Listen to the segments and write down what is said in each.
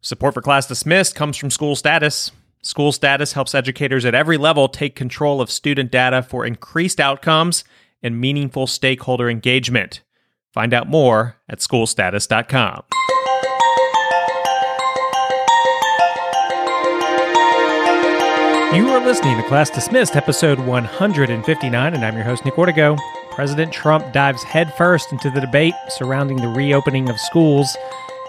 Support for Class Dismissed comes from School Status. School Status helps educators at every level take control of student data for increased outcomes and meaningful stakeholder engagement. Find out more at schoolstatus.com. You are listening to Class Dismissed, episode 159, and I'm your host, Nick Ortego. President Trump dives headfirst into the debate surrounding the reopening of schools,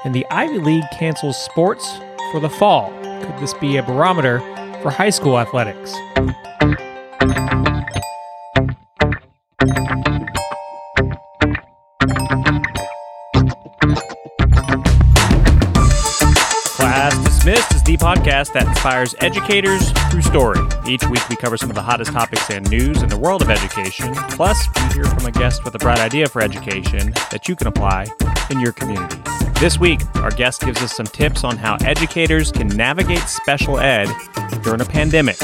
and the Ivy League cancels sports for the fall. Could this be a barometer for high school athletics? Podcast that inspires educators through story. Each week we cover some of the hottest topics and news in the world of education. Plus, we hear from a guest with a bright idea for education that you can apply in your community. This week, our guest gives us some tips on how educators can navigate special ed during a pandemic.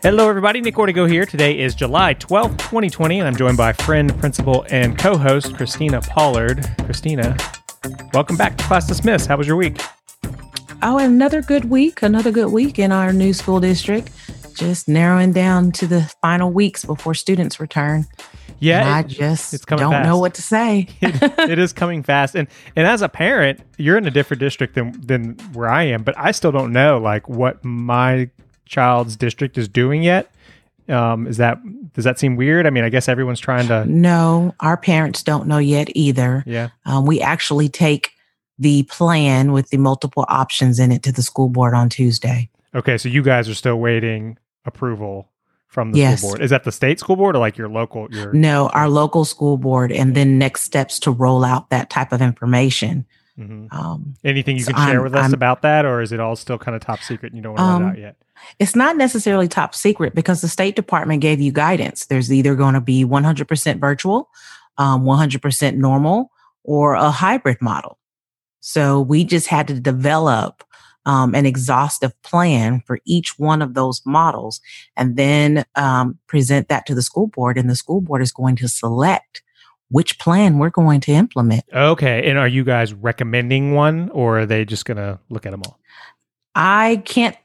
Hello, everybody. Nick Ortego here. Today is July 12th, 2020, and I'm joined by friend, principal, and co host Christina Pollard. Christina, welcome back to Class Dismissed. How was your week? Oh, another good week, another good week in our new school district. Just narrowing down to the final weeks before students return. Yeah, And I it- just it's coming don't fast. know what to say. it, it is coming fast, and and as a parent, you're in a different district than than where I am, but I still don't know like what my child's district is doing yet. Um, is that does that seem weird? I mean, I guess everyone's trying to. no, our parents don't know yet either. Yeah. Um, we actually take the plan with the multiple options in it to the school board on Tuesday. Okay, so you guys are still waiting approval from the Yes. school board. Is that the state school board or like your local? Your No, our local school board, and then next steps to roll out that type of information. Mhm. Um, anything you So can share I'm- with us I'm- about that, or is it all still kind of top secret and you don't want to let Um, it out yet? It's not necessarily top secret because the State Department gave you guidance. There's either going to be 100% virtual, um, 100% normal, or a hybrid model. So we just had to develop um, an exhaustive plan for each one of those models and then um, present that to the school board. And the school board is going to select which plan we're going to implement. Okay, and are you guys recommending one, or are they just gonna look at them all? I can't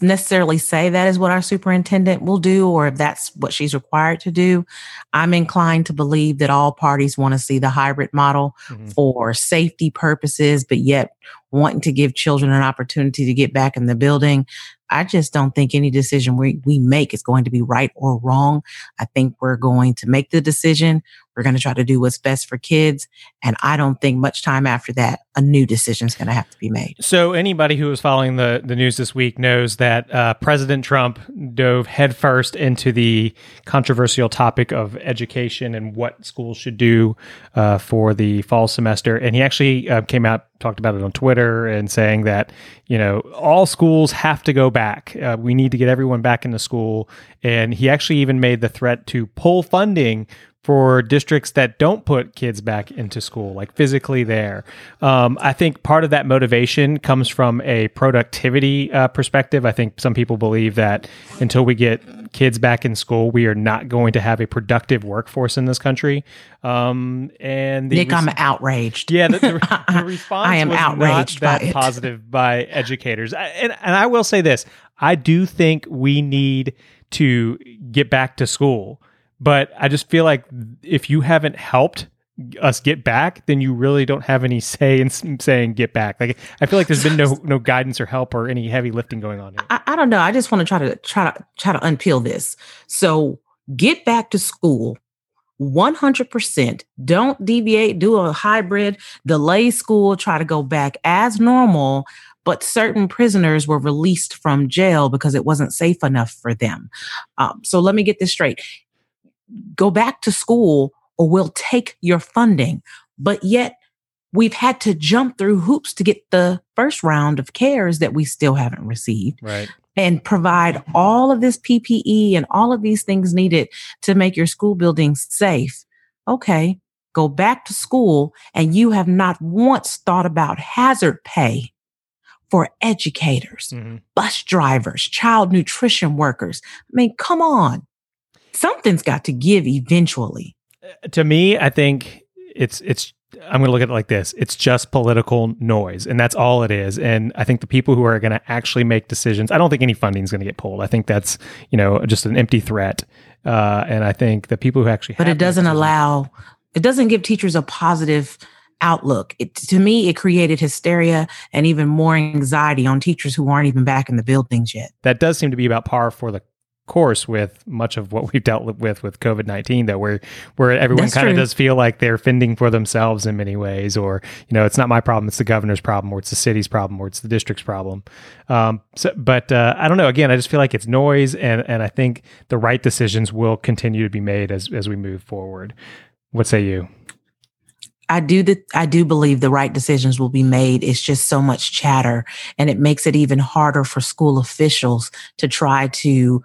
necessarily say that is what our superintendent will do or if that's what she's required to do. I'm inclined to believe that all parties want to see the hybrid model Mhm. for safety purposes, but yet wanting to give children an opportunity to get back in the building. I just don't think any decision we, we make is going to be right or wrong. I think we're going to make the decision. We're going to try to do what's best for kids. And I don't think much time after that, a new decision is going to have to be made. So, anybody who was following the, the news this week knows that uh, President Trump dove headfirst into the controversial topic of education and what schools should do uh, for the fall semester. And he actually uh, came out, talked about it on Twitter, and saying that, you know, all schools have to go back. Uh, we need to get everyone back into school. And he actually even made the threat to pull funding for districts that don't put kids back into school, like physically there. Um, I think part of that motivation comes from a productivity uh, perspective. I think some people believe that until we get kids back in school, we are not going to have a productive workforce in this country. Um, and the Nick, res- I'm outraged. yeah, the, the, the response I am outraged not by that it. positive by educators. I- And, and I will say this I do think we need to get back to school, but I just feel like if you haven't helped us get back, then you really don't have any say in saying get back. Like I feel like there's been no no guidance or help or any heavy lifting going on here. I, I don't know. I just want to try to try to try to unpeel this. So get back to school. 100%. Don't deviate, do a hybrid, delay school, try to go back as normal. But certain prisoners were released from jail because it wasn't safe enough for them. Um, so let me get this straight. Go back to school or we'll take your funding. But yet we've had to jump through hoops to get the first round of cares that we still haven't received Right. and provide all of this PPE and all of these things needed to make your school buildings safe. Okay, go back to school and you have not once thought about hazard pay for educators, Mhm. bus drivers, child nutrition workers. I mean, come on. Something's got to give eventually. to me, I think it's it's I'm going to look at it like this it's just political noise, and that's all it is. And I think the people who are going to actually make decisions, I don't think any funding is going to get pulled. I think that's, you know, just an empty threat. Uh, and I think the people who actually, but it doesn't allow, it doesn't give teachers a positive outlook. It, to me, it created hysteria and even more anxiety on teachers who aren't even back in the buildings yet. That does seem to be about par for the course with much of what we've dealt with with COVID nineteen, though, where where everyone kind of does feel like they're fending for themselves in many ways, or you know, it's not my problem, it's the governor's problem, or it's the city's problem, or it's the district's problem. Um, so, but uh, I don't know. Again, I just feel like it's noise, and and I think the right decisions will continue to be made as as we move forward. What say you? I do that. I do believe the right decisions will be made. It's just so much chatter and it makes it even harder for school officials to try to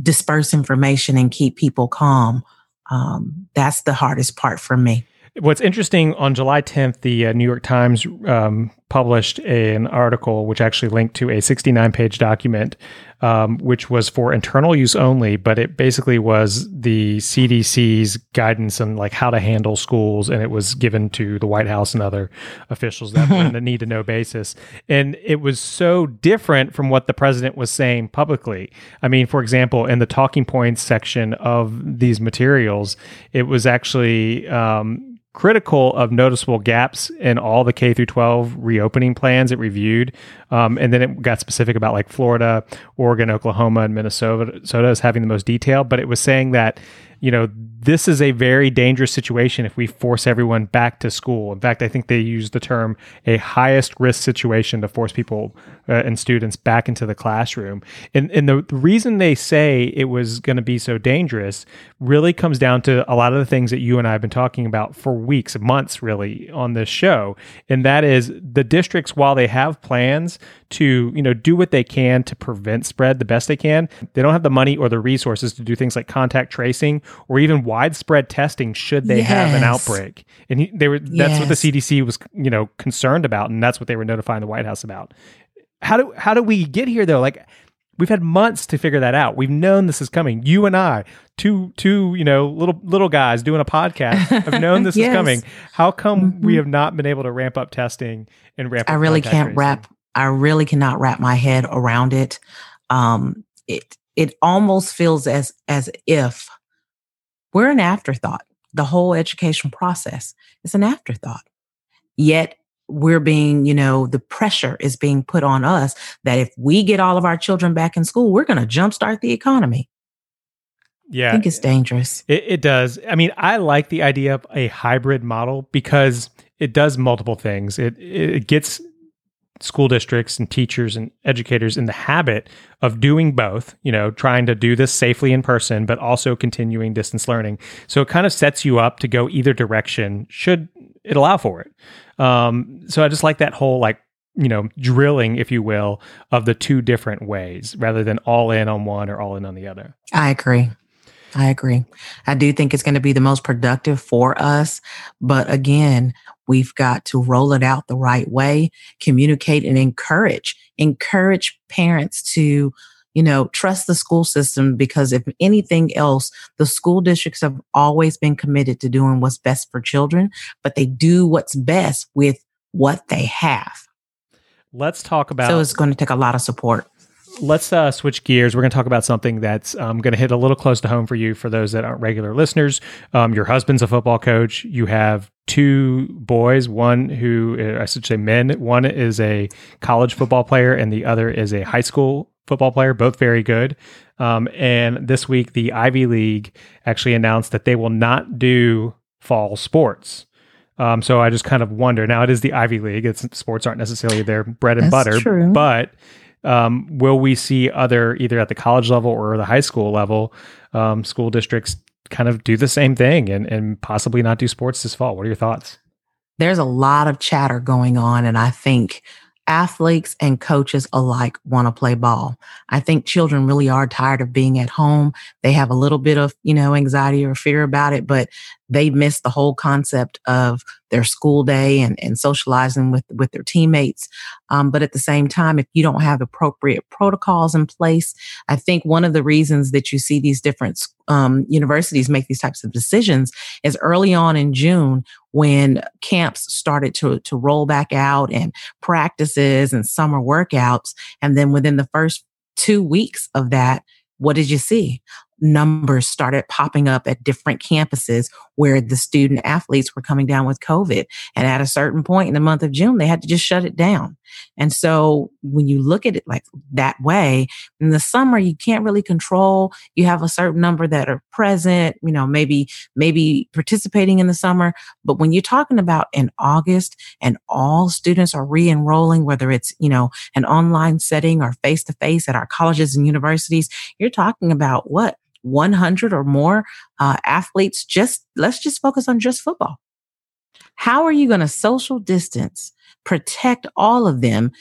disperse information and keep people calm. Um, that's the hardest part for me. What's interesting on July 10th, the uh, New York Times um, published an article which actually linked to a 69 page document, um, which was for internal use only, but it basically was the CDC's guidance on like how to handle schools, and it was given to the White House and other officials that were on a need to know basis. And it was so different from what the president was saying publicly. I mean, for example, in the talking points section of these materials, it was actually um, critical of noticeable gaps in all the K through 12 reopening plans it reviewed. Um, and then it got specific about like Florida, Oregon, Oklahoma, and Minnesota as having the most detail. But it was saying that you know, this is a very dangerous situation if we force everyone back to school. In fact, I think they use the term a highest risk situation to force people uh, and students back into the classroom. And, and the, the reason they say it was going to be so dangerous really comes down to a lot of the things that you and I have been talking about for weeks, months, really, on this show. And that is the districts, while they have plans to, you know, do what they can to prevent spread the best they can, they don't have the money or the resources to do things like contact tracing or even widespread testing should they yes. have an outbreak. And he, they were that's yes. what the CDC was, you know, concerned about and that's what they were notifying the White House about. How do how do we get here though? Like we've had months to figure that out. We've known this is coming. You and I, two two, you know, little little guys doing a podcast, have known this yes. is coming. How come mm-hmm. we have not been able to ramp up testing and ramp I really can't tracing? wrap I really cannot wrap my head around it. Um it it almost feels as as if we're an afterthought. The whole education process is an afterthought. Yet we're being, you know, the pressure is being put on us that if we get all of our children back in school, we're going to jumpstart the economy. Yeah. I think it's eh, dangerous. It, it, does. I mean, I like the idea of a hybrid model because it does multiple things. It, it gets school districts and teachers and educators in the habit of doing both, you know, trying to do this safely in person, but also continuing distance learning. So it kind of sets you up to go either direction should it allow for it. Um, so I just like that whole like, you know, drilling, if you will, of the two different ways rather than all in on one or all in on the other. I agree. I agree. I do think it's going to be the most productive for us. But again, we've got to roll it out the right way, communicate and encourage, encourage parents to, you know, trust the school system because if anything else, the school districts have always been committed to doing what's best for children, but they do what's best with what they have. Let's talk about. So it's going to take a lot of support let's uh, switch gears. We're going to talk about something that's um, going to hit a little close to home for you. For those that aren't regular listeners, um, your husband's a football coach. You have two boys. One who I should say men. One is a college football player, and the other is a high school football player. Both very good. Um, and this week, the Ivy League actually announced that they will not do fall sports. Um, so I just kind of wonder. Now it is the Ivy League. It's sports aren't necessarily their bread and That's butter, true. but um, will we see other either at the college level or the high school level um, school districts kind of do the same thing and, and possibly not do sports this fall what are your thoughts there's a lot of chatter going on and i think athletes and coaches alike want to play ball. I think children really are tired of being at home. They have a little bit of, you know, anxiety or fear about it, but they miss the whole concept of their school day and, and socializing with, with their teammates. Um, but at the same time, if you don't have appropriate protocols in place, I think one of the reasons that you see these different um, universities make these types of decisions is early on in June when camps started to, to roll back out and practices and summer workouts. And then within the first two weeks of that, what did you see? Numbers started popping up at different campuses where the student athletes were coming down with COVID. And at a certain point in the month of June, they had to just shut it down. And so when you look at it like that way, in the summer, you can't really control. You have a certain number that are present, you know, maybe, maybe participating in the summer. But when you're talking about in August and all students are re-enrolling, whether it's, you know, an online setting or face to face at our colleges and universities, you're talking about what? 100 or more uh, athletes, just let's just focus on just football. How are you going to social distance, protect all of them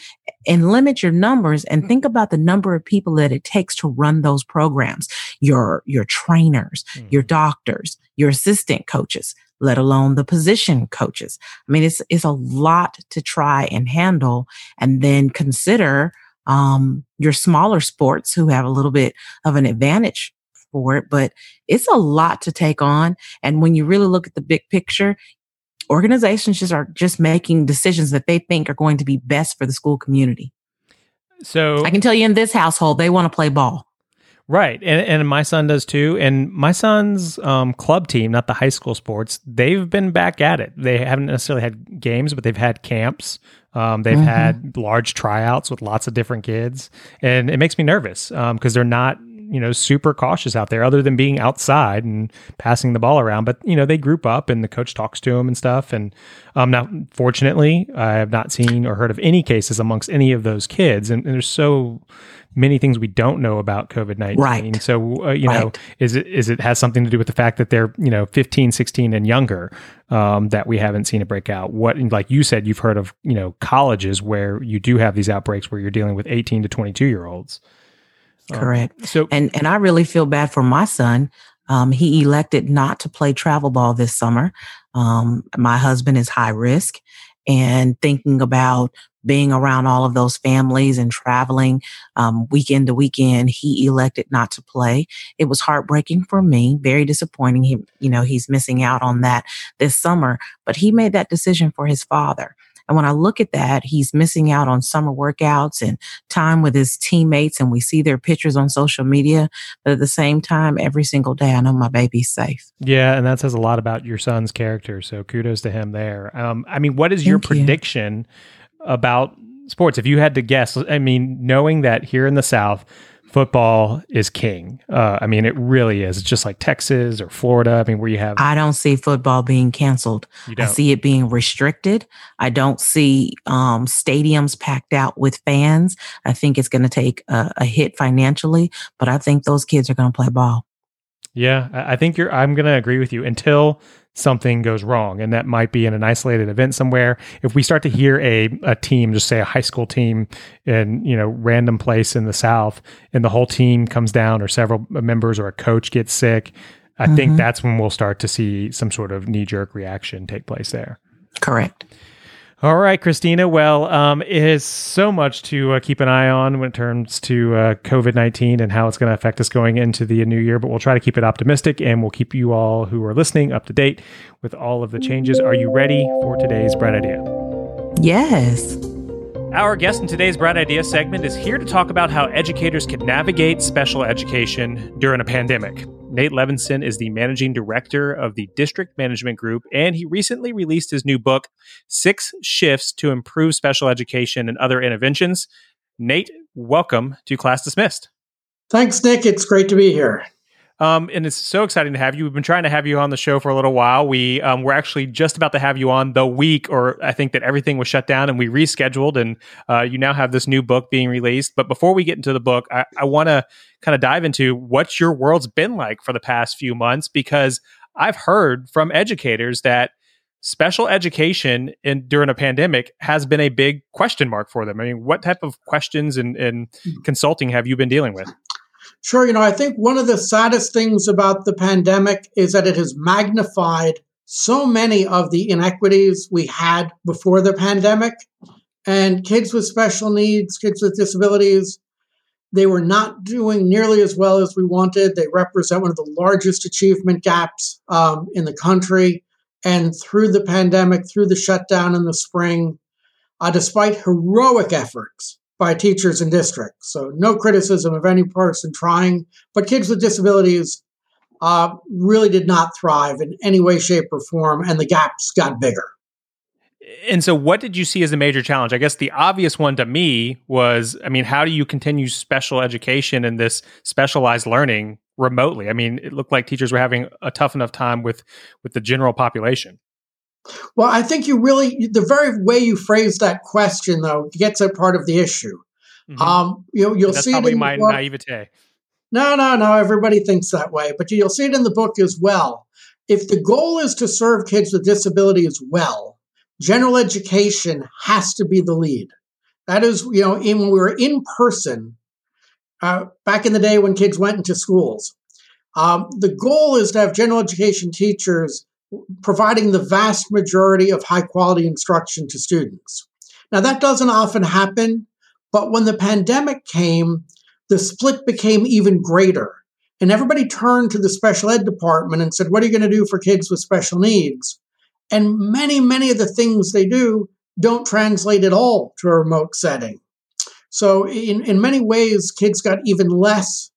and limit your numbers and think about the number of people that it takes to run those programs? Your, your trainers, mm-hmm. your doctors, your assistant coaches, let alone the position coaches. I mean, it's, it's a lot to try and handle and then consider um, your smaller sports who have a little bit of an advantage for it, but it's a lot to take on. And when you really look at the big picture, organizations just are just making decisions that they think are going to be best for the school community. So I can tell you in this household, they want to play ball. Right. And, and my son does too. And my son's um, club team, not the high school sports, they've been back at it. They haven't necessarily had games, but they've had camps. Um, they've mm-hmm. had large tryouts with lots of different kids. And it makes me nervous because um, they're not you know super cautious out there other than being outside and passing the ball around. But you know they group up and the coach talks to them and stuff. And um now fortunately i have not seen or heard of any cases amongst any of those kids. And, and there's so many things we don't know about covid-19 right. so uh, you right. know is it is it has something to do with the fact that they're you know 15 16 and younger um, that we haven't seen it break out what like you said you've heard of you know colleges where you do have these outbreaks where you're dealing with 18 to 22 year olds Oh, Correct. so and and I really feel bad for my son. Um, he elected not to play travel ball this summer. Um, my husband is high risk, and thinking about being around all of those families and traveling um, weekend to weekend, he elected not to play. It was heartbreaking for me, very disappointing. He, you know, he's missing out on that this summer, but he made that decision for his father. And when I look at that, he's missing out on summer workouts and time with his teammates. And we see their pictures on social media. But at the same time, every single day, I know my baby's safe. Yeah. And that says a lot about your son's character. So kudos to him there. Um, I mean, what is your prediction about sports? If you had to guess, I mean, knowing that here in the South, football is king. Uh, I mean, it really is. It's just like Texas or Florida. I mean, where you have. I don't see football being canceled. I see it being restricted. I don't see um, stadiums packed out with fans. I think it's going to take a, a hit financially, but I think those kids are going to play ball. Yeah, I think you're. I'm going to agree with you until something goes wrong, and that might be in an isolated event somewhere. If we start to hear a a team, just say a high school team, in you know random place in the South, and the whole team comes down, or several members, or a coach gets sick, I mm-hmm. think that's when we'll start to see some sort of knee jerk reaction take place there. Correct. All right, Christina. Well, um, it is so much to uh, keep an eye on when it comes to uh, COVID 19 and how it's going to affect us going into the new year, but we'll try to keep it optimistic and we'll keep you all who are listening up to date with all of the changes. Are you ready for today's Bright Idea? Yes. Our guest in today's Bright Idea segment is here to talk about how educators can navigate special education during a pandemic. Nate Levenson is the managing director of the District Management Group, and he recently released his new book, Six Shifts to Improve Special Education and Other Interventions. Nate, welcome to Class Dismissed. Thanks, Nick. It's great to be here. Um, and it's so exciting to have you. We've been trying to have you on the show for a little while. We um, were actually just about to have you on the week, or I think that everything was shut down and we rescheduled. And uh, you now have this new book being released. But before we get into the book, I, I want to kind of dive into what your world's been like for the past few months because I've heard from educators that special education in during a pandemic has been a big question mark for them. I mean, what type of questions and, and mm-hmm. consulting have you been dealing with? Sure. You know, I think one of the saddest things about the pandemic is that it has magnified so many of the inequities we had before the pandemic. And kids with special needs, kids with disabilities, they were not doing nearly as well as we wanted. They represent one of the largest achievement gaps um, in the country. And through the pandemic, through the shutdown in the spring, uh, despite heroic efforts by teachers and districts. So, no criticism of any person trying, but kids with disabilities uh, really did not thrive in any way, shape, or form, and the gaps got bigger. And so, what did you see as a major challenge? I guess the obvious one to me was I mean, how do you continue special education and this specialized learning remotely? I mean, it looked like teachers were having a tough enough time with with the general population. Well, I think you really, the very way you phrase that question, though, gets at part of the issue. Mm-hmm. Um, you, you'll that's see probably my naivete. No, no, no. Everybody thinks that way, but you'll see it in the book as well. If the goal is to serve kids with disabilities well, general education has to be the lead. That is, you know, in, when we were in person, uh, back in the day when kids went into schools, um, the goal is to have general education teachers providing the vast majority of high quality instruction to students. Now, that doesn't often happen, but when the pandemic came, the split became even greater. And everybody turned to the special ed department and said, What are you going to do for kids with special needs? And many, many of the things they do don't translate at all to a remote setting. So, in, in many ways, kids got even less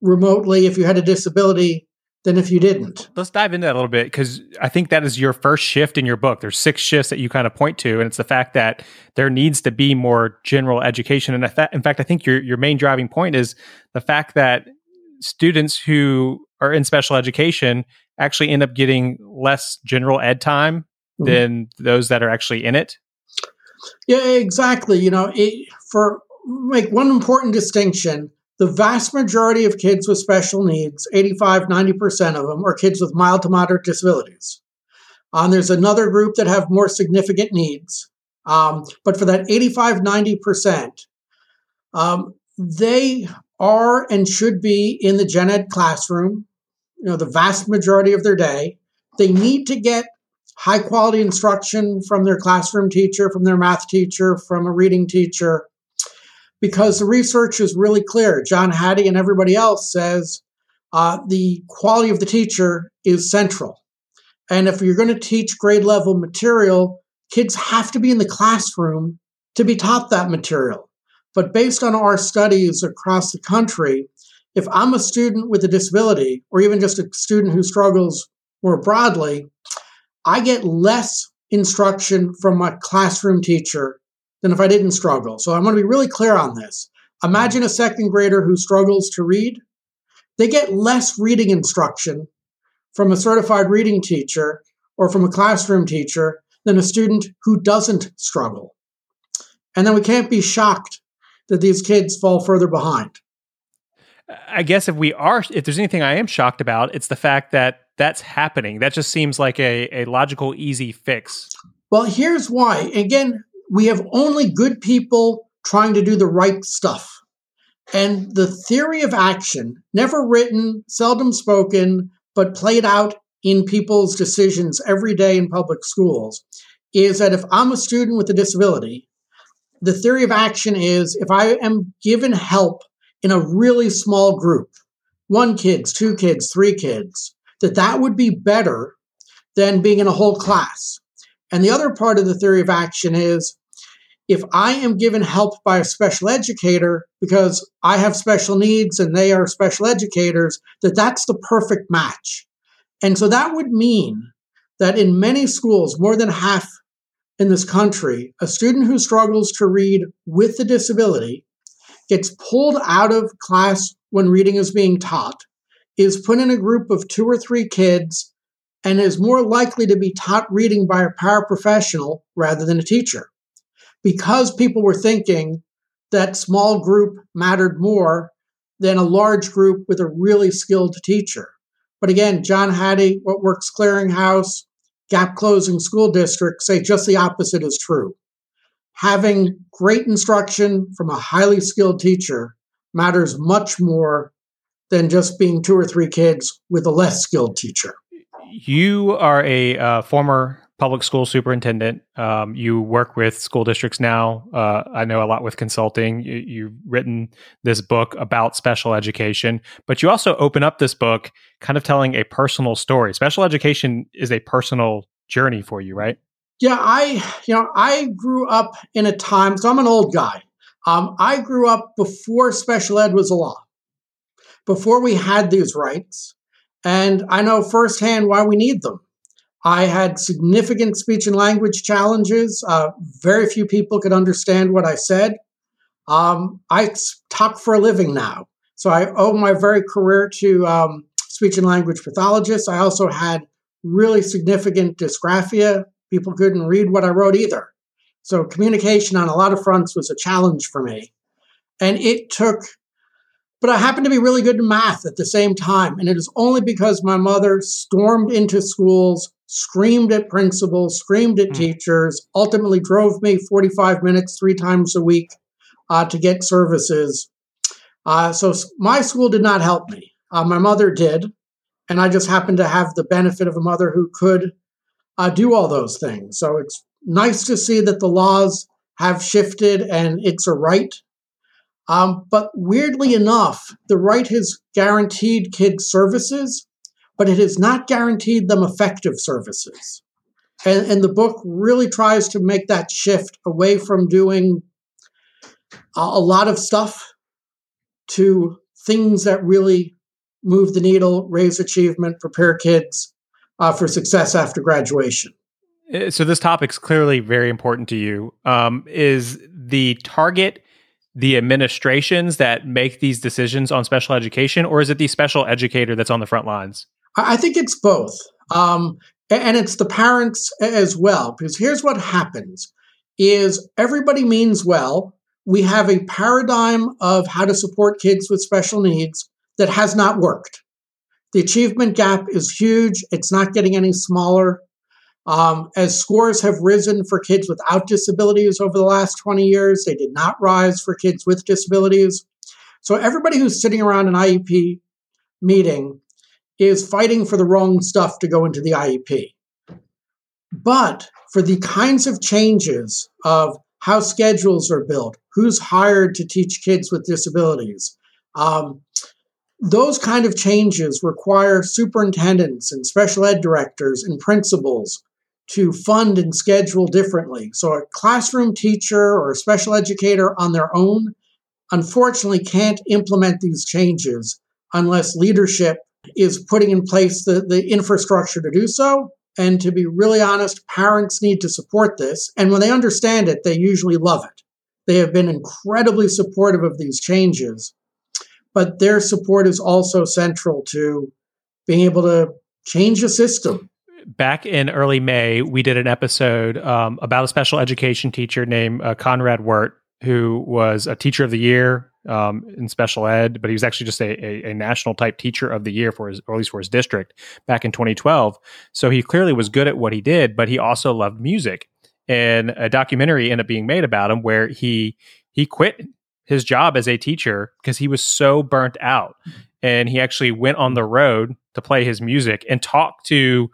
remotely if you had a disability than if you didn't. Let's dive into that a little bit because I think that is your first shift in your book. There's six shifts that you kind of point to, and it's the fact that there needs to be more general education. And in fact, I think your your main driving point is the fact that students who are in special education actually end up getting less general ed time mm-hmm. than those that are actually in it. Yeah, exactly. You know, it, for make one important distinction the vast majority of kids with special needs, 85, 90% of them, are kids with mild to moderate disabilities. Um, there's another group that have more significant needs. Um, but for that 85, 90%, um, they are and should be in the gen ed classroom, you know, the vast majority of their day. They need to get high quality instruction from their classroom teacher, from their math teacher, from a reading teacher because the research is really clear. John Hattie and everybody else says uh, the quality of the teacher is central. And if you're going to teach grade level material, kids have to be in the classroom to be taught that material. But based on our studies across the country, if I'm a student with a disability, or even just a student who struggles more broadly, I get less instruction from my classroom teacher than if I didn't struggle. So I want to be really clear on this. Imagine a second grader who struggles to read. They get less reading instruction from a certified reading teacher or from a classroom teacher than a student who doesn't struggle. And then we can't be shocked that these kids fall further behind. I guess if we are, if there's anything I am shocked about, it's the fact that that's happening. That just seems like a, a logical, easy fix. Well, here's why. Again, we have only good people trying to do the right stuff. And the theory of action, never written, seldom spoken, but played out in people's decisions every day in public schools, is that if I'm a student with a disability, the theory of action is if I am given help in a really small group, one kids, two kids, three kids, that that would be better than being in a whole class. And the other part of the theory of action is if I am given help by a special educator because I have special needs and they are special educators, that that's the perfect match. And so that would mean that in many schools, more than half in this country, a student who struggles to read with a disability gets pulled out of class when reading is being taught, is put in a group of two or three kids, and is more likely to be taught reading by a paraprofessional rather than a teacher because people were thinking that small group mattered more than a large group with a really skilled teacher. But again, John Hattie, What Works Clearinghouse, Gap Closing School District say just the opposite is true. Having great instruction from a highly skilled teacher matters much more than just being two or three kids with a less skilled teacher. You are a uh, former public school superintendent. Um, you work with school districts now. Uh, I know a lot with consulting. You, have written this book about special education, but you also open up this book kind of telling a personal story. Special education is a personal journey for you, right? Yeah, I you know I grew up in a time. So I'm an old guy. Um, I grew up before special ed was a law, before we had these rights, and I know firsthand why we need them. I had significant speech and language challenges. Uh, very few people could understand what I said. Um, I talk for a living now. So I owe my very career to um, speech and language pathologists. I also had really significant dysgraphia. People couldn't read what I wrote either. So communication on a lot of fronts was a challenge for me. And it took but I happened to be really good in math at the same time. And it is only because my mother stormed into schools, screamed at principals, screamed at mm. teachers, ultimately drove me 45 minutes three times a week uh, to get services. Uh, so my school did not help me. Uh, my mother did. And I just happened to have the benefit of a mother who could uh, do all those things. So it's nice to see that the laws have shifted and it's a right um, but weirdly enough, the right has guaranteed kids services, but it has not guaranteed them effective services. And, and the book really tries to make that shift away from doing a, lot of stuff to things that really move the needle, raise achievement, prepare kids uh, for success after graduation. Uh, so this topic's clearly very important to you. Um, is the target the administrations that make these decisions on special education, or is it the special educator that's on the front lines? I think it's both. Um, and it's the parents as well, because here's what happens is everybody means well. We have a paradigm of how to support kids with special needs that has not worked. The achievement gap is huge. It's not getting any smaller. Um, as scores have risen for kids without disabilities over the last 20 years, they did not rise for kids with disabilities. So everybody who's sitting around an IEP meeting is fighting for the wrong stuff to go into the IEP. But for the kinds of changes of how schedules are built, who's hired to teach kids with disabilities, um, those kind of changes require superintendents and special ed directors and principals to fund and schedule differently. So a classroom teacher or a special educator on their own unfortunately can't implement these changes unless leadership is putting in place the, the infrastructure to do so. And to be really honest, parents need to support this. And when they understand it, they usually love it. They have been incredibly supportive of these changes, but their support is also central to being able to change a system back in early May, we did an episode um, about a special education teacher named uh, Conrad Wirt, who was a teacher of the year um, in special ed, but he was actually just a, a, a, national type teacher of the year for his, or at least for his district back in 2012. So he clearly was good at what he did, but he also loved music. And a documentary ended up being made about him where he he quit his job as a teacher because he was so burnt out, and he actually went on the road to play his music and talk to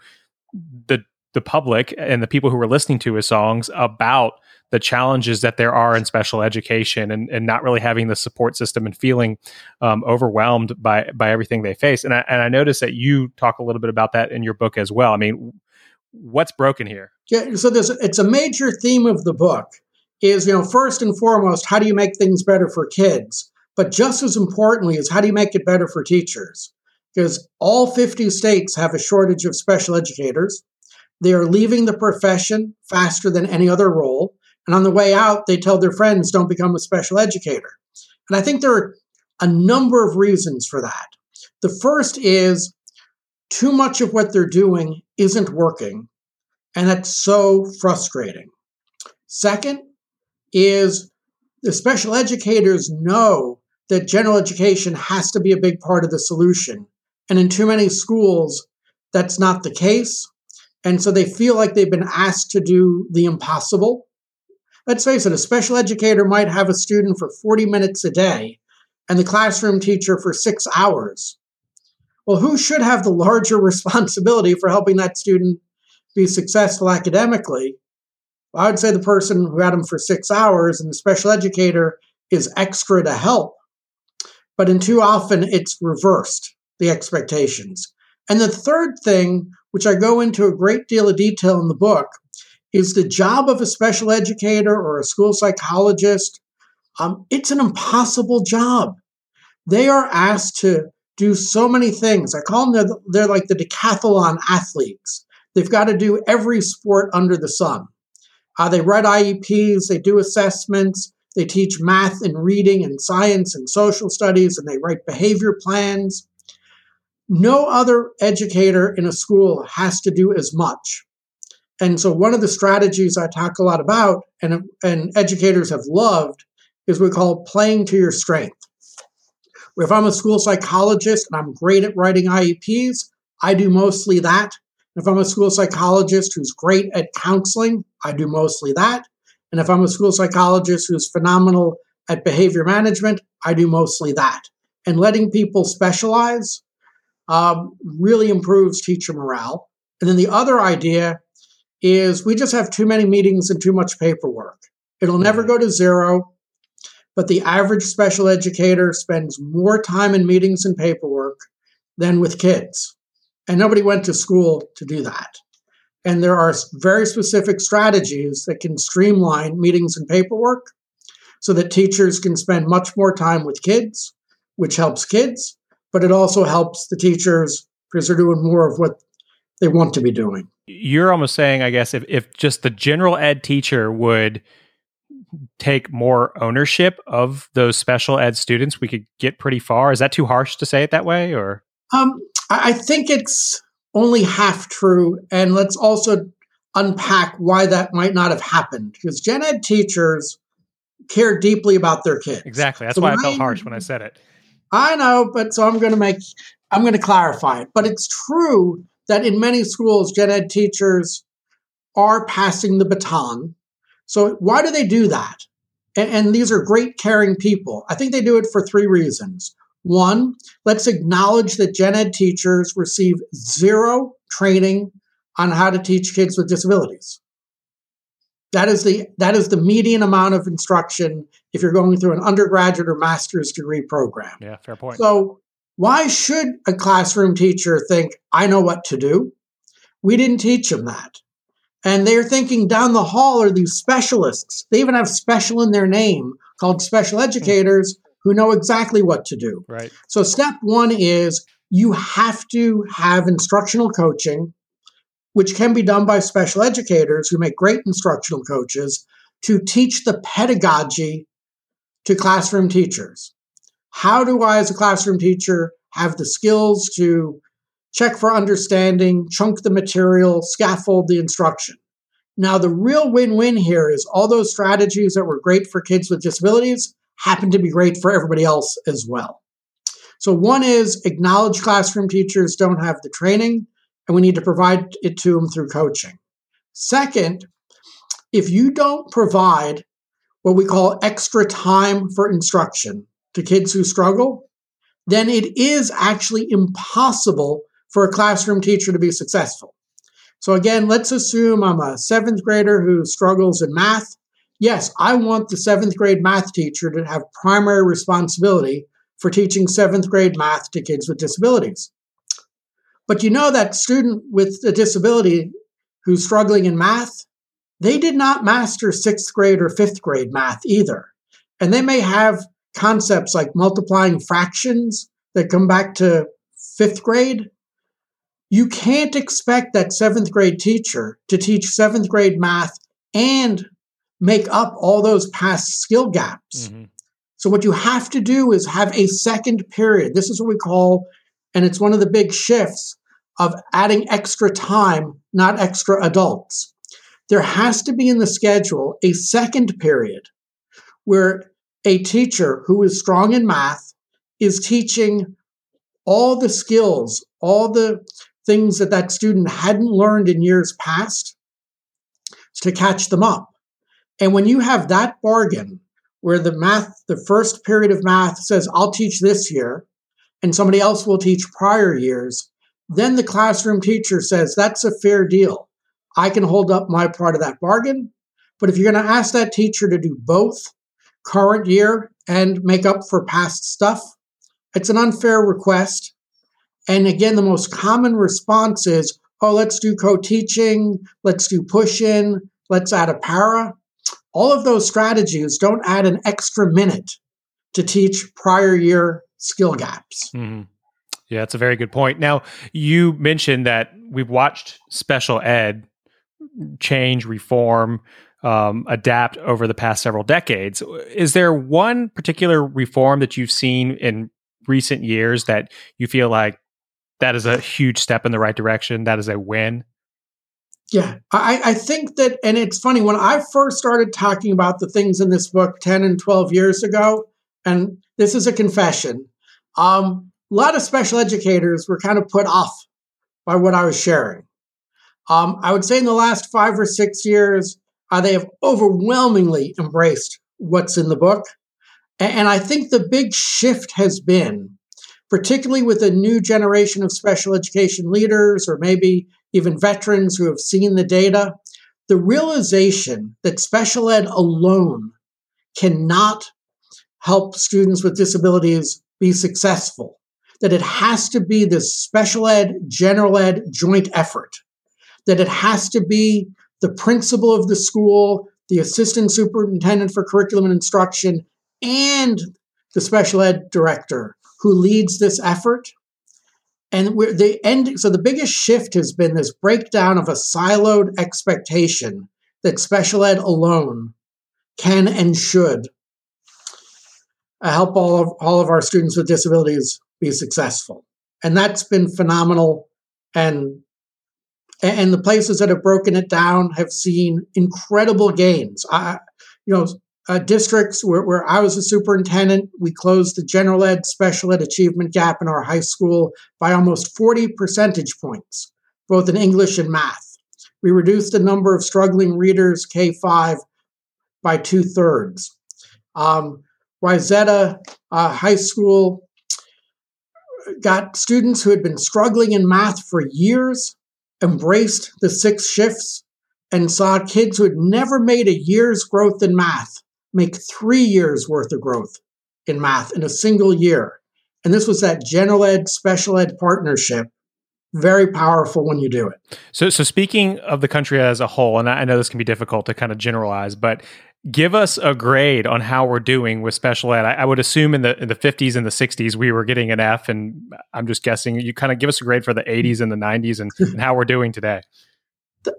the the public and the people who were listening to his songs about the challenges that there are in special education and, and not really having the support system and feeling um, overwhelmed by by everything they face. And I, and I noticed that you talk a little bit about that in your book as well. I mean, what's broken here? Yeah, so there's it's a major theme of the book is you know first and foremost how do you make things better for kids, but just as importantly is how do you make it better for teachers because all 50 states have a shortage of special educators. They are leaving the profession faster than any other role. And on the way out, they tell their friends, don't become a special educator. And I think there are a number of reasons for that. The first is too much of what they're doing isn't working, and that's so frustrating. Second is the special educators know that general education has to be a big part of the solution. And in too many schools, that's not the case. And so they feel like they've been asked to do the impossible. Let's face it, a special educator might have a student for 40 minutes a day, and the classroom teacher for six hours. Well, who should have the larger responsibility for helping that student be successful academically? Well, I would say the person who had him for six hours and the special educator is extra to help. But in too often, it's reversed the expectations. And the third thing, which I go into a great deal of detail in the book, is the job of a special educator or a school psychologist. Um, it's an impossible job. They are asked to do so many things. I call them they're, they're like the decathlon athletes. They've got to do every sport under the sun. Uh, they write IEPs, they do assessments, they teach math and reading and science and social studies, and they write behavior plans. No other educator in a school has to do as much. And so, one of the strategies I talk a lot about and, and educators have loved is what we call playing to your strength. If I'm a school psychologist and I'm great at writing IEPs, I do mostly that. If I'm a school psychologist who's great at counseling, I do mostly that. And if I'm a school psychologist who's phenomenal at behavior management, I do mostly that. And letting people specialize um, really improves teacher morale. And then the other idea is we just have too many meetings and too much paperwork. It'll never go to zero, but the average special educator spends more time in meetings and paperwork than with kids. And nobody went to school to do that. And there are very specific strategies that can streamline meetings and paperwork so that teachers can spend much more time with kids, which helps kids, but it also helps the teachers because they're doing more of what they want to be doing. You're almost saying, I guess, if, if just the general ed teacher would take more ownership of those special ed students, we could get pretty far. Is that too harsh to say it that way, or? Um, I think it's only half true, and let's also unpack why that might not have happened. Because gen ed teachers care deeply about their kids. Exactly. That's so why I felt harsh when I said it. I know, but so I'm going to make, I'm going to clarify it. But it's true that in many schools, gen ed teachers are passing the baton. So why do they do that? And, and these are great, caring people. I think they do it for three reasons. One, let's acknowledge that gen ed teachers receive zero training on how to teach kids with disabilities. That is the that is the median amount of instruction if you're going through an undergraduate or master's degree program. Yeah, fair point. So why should a classroom teacher think I know what to do? We didn't teach them that. And they're thinking down the hall are these specialists. They even have special in their name called special hmm. educators who know exactly what to do. Right. So step 1 is you have to have instructional coaching which can be done by special educators who make great instructional coaches to teach the pedagogy to classroom teachers. How do I, as a classroom teacher, have the skills to check for understanding, chunk the material, scaffold the instruction? Now, the real win win here is all those strategies that were great for kids with disabilities happen to be great for everybody else as well. So, one is acknowledge classroom teachers don't have the training and we need to provide it to them through coaching. Second, if you don't provide what we call extra time for instruction to kids who struggle, then it is actually impossible for a classroom teacher to be successful. So, again, let's assume I'm a seventh grader who struggles in math. Yes, I want the seventh grade math teacher to have primary responsibility for teaching seventh grade math to kids with disabilities. But you know that student with a disability who's struggling in math, they did not master sixth grade or fifth grade math either. And they may have concepts like multiplying fractions that come back to fifth grade. You can't expect that seventh grade teacher to teach seventh grade math and make up all those past skill gaps. Mm-hmm. So, what you have to do is have a second period. This is what we call, and it's one of the big shifts of adding extra time, not extra adults. There has to be in the schedule a second period where a teacher who is strong in math is teaching all the skills, all the things that that student hadn't learned in years past to catch them up. And when you have that bargain where the math, the first period of math says, I'll teach this year, and somebody else will teach prior years, then the classroom teacher says, That's a fair deal. I can hold up my part of that bargain. But if you're going to ask that teacher to do both current year and make up for past stuff, it's an unfair request. And again, the most common response is, oh, let's do co teaching, let's do push in, let's add a para. All of those strategies don't add an extra minute to teach prior year skill gaps. Mm-hmm. Yeah, that's a very good point. Now, you mentioned that we've watched special ed change, reform, um, adapt over the past several decades. Is there one particular reform that you've seen in recent years that you feel like that is a huge step in the right direction? That is a win? Yeah, I, I think that, and it's funny, when I first started talking about the things in this book 10 and 12 years ago, and this is a confession, um, a lot of special educators were kind of put off by what I was sharing. Um, I would say in the last five or six years, uh, they have overwhelmingly embraced what's in the book. And, and I think the big shift has been, particularly with a new generation of special education leaders, or maybe even veterans who have seen the data, the realization that special ed alone cannot help students with disabilities be successful, that it has to be this special ed, general ed joint effort, that it has to be the principal of the school, the assistant superintendent for curriculum and instruction, and the special ed director who leads this effort and we're the end. So the biggest shift has been this breakdown of a siloed expectation that special ed alone can and should uh, help all of all of our students with disabilities be successful. And that's been phenomenal. And and the places that have broken it down have seen incredible gains. I, you know, uh, districts where, where I was a superintendent, we closed the general ed, special ed achievement gap in our high school by almost 40 percentage points, both in English and math. We reduced the number of struggling readers K 5 by two thirds. Um, Wayzata uh, High School got students who had been struggling in math for years, embraced the six shifts, and saw kids who had never made a year's growth in math make three years worth of growth in math in a single year. And this was that general ed, special ed partnership. Very powerful when you do it. So, so speaking of the country as a whole, and I know this can be difficult to kind of generalize, but give us a grade on how we're doing with special ed. I, I, would assume in the in the 50s and the 60s we were getting an F, and I'm just guessing you kind of give us a grade for the 80s and the 90s and, and how we're doing today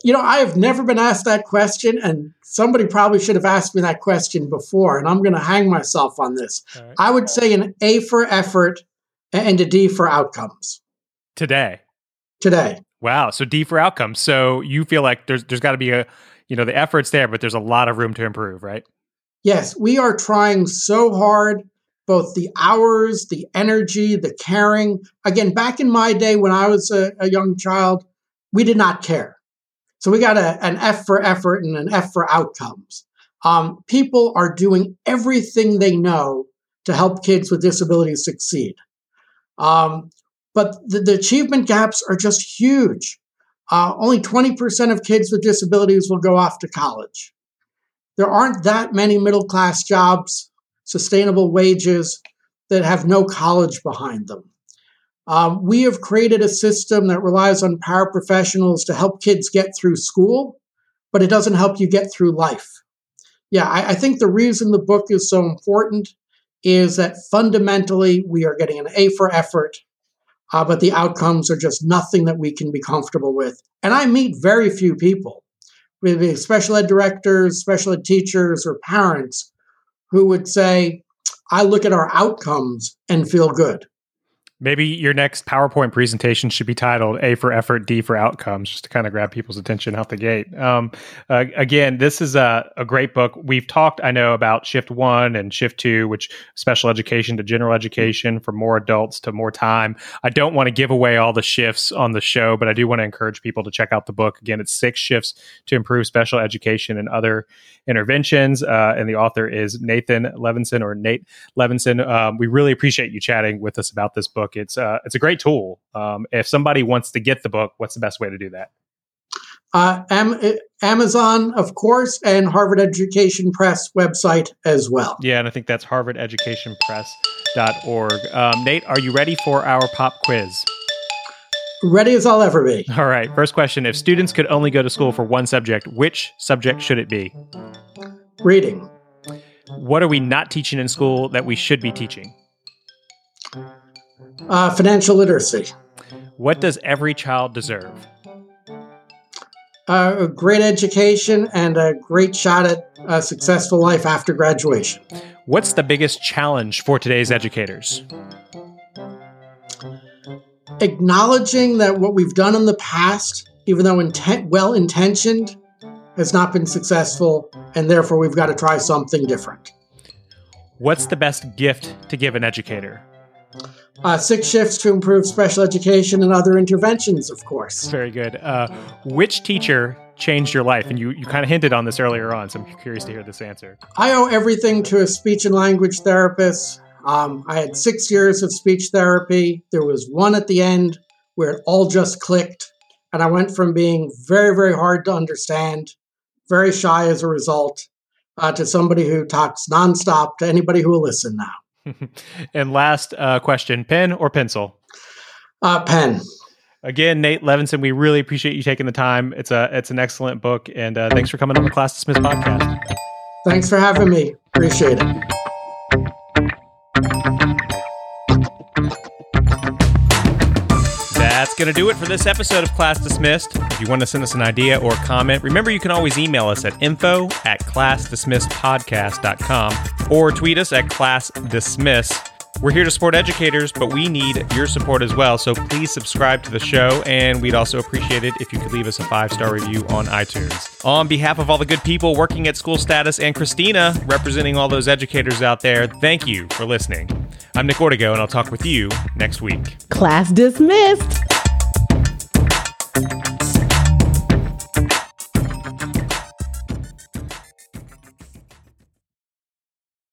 you know, I have never been asked that question, and somebody probably should have asked me that question before, and I'm going to hang myself on this. Right. I would say an A for effort and a D for outcomes. Today. Today. Wow. So D for outcomes. So you feel like there's there's got to be a, you know, the effort's there, but there's a lot of room to improve, right? Yes, we are trying so hard, both the hours, the energy, the caring. Again, back in my day when I was a, a young child, we did not care so we got a, an F for effort and an F for outcomes. Um, people are doing everything they know to help kids with disabilities succeed. Um, but the, the, achievement gaps are just huge. Uh, only 20% of kids with disabilities will go off to college. There aren't that many middle class jobs, sustainable wages that have no college behind them. Um, we have created a system that relies on paraprofessionals to help kids get through school, but it doesn't help you get through life. Yeah, I, I think the reason the book is so important is that fundamentally we are getting an A for effort, uh, but the outcomes are just nothing that we can be comfortable with. And I meet very few people, maybe special ed directors, special ed teachers, or parents who would say, I look at our outcomes and feel good. Maybe your next PowerPoint presentation should be titled A for effort, D for outcomes, just to kind of grab people's attention out the gate. Um, uh, again, this is a, a great book. We've talked, I know, about Shift One and Shift Two, which special education to general education for more adults to more time. I don't want to give away all the shifts on the show, but I do want to encourage people to check out the book. Again, it's six shifts to improve special education and other interventions. Uh, and the author is Nathan Levenson or Nate Levenson. Um, we really appreciate you chatting with us about this book. It's uh, it's a great tool. Um, if somebody wants to get the book, what's the best way to do that? Uh, Am- Amazon, of course, and Harvard Education Press website as well. Yeah, and I think that's harvardeducationpress.org. Um, Nate, are you ready for our pop quiz? Ready as I'll ever be. All right. First question If students could only go to school for one subject, which subject should it be? Reading. What are we not teaching in school that we should be teaching? Uh, financial literacy. What does every child deserve? Uh, a great education and a great shot at a successful life after graduation. What's the biggest challenge for today's educators? Acknowledging that what we've done in the past, even though intent, well intentioned, has not been successful, and therefore we've got to try something different. What's the best gift to give an educator? Uh, six shifts to improve special education and other interventions, of course. Very good. Uh, which teacher changed your life? And you, you kind of hinted on this earlier on, so I'm curious to hear this answer. I owe everything to a speech and language therapist. Um, I had six years of speech therapy. There was one at the end where it all just clicked. And I went from being very, very hard to understand, very shy as a result, uh, to somebody who talks nonstop to anybody who will listen now. and last uh, question pen or pencil? Uh, pen. Again, Nate Levenson, we really appreciate you taking the time. It's a it's an excellent book, and uh, thanks for coming on the Class Dismissed podcast. Thanks for having me. Appreciate it. That's going to do it for this episode of Class Dismissed. If you want to send us an idea or comment, remember you can always email us at info at classdismissedpodcast.com or tweet us at classdismiss. We're here to support educators, but we need your support as well. So please subscribe to the show, and we'd also appreciate it if you could leave us a five star review on iTunes. On behalf of all the good people working at School Status and Christina, representing all those educators out there, thank you for listening. I'm Nick Ortego, and I'll talk with you next week. Class dismissed. Thank you.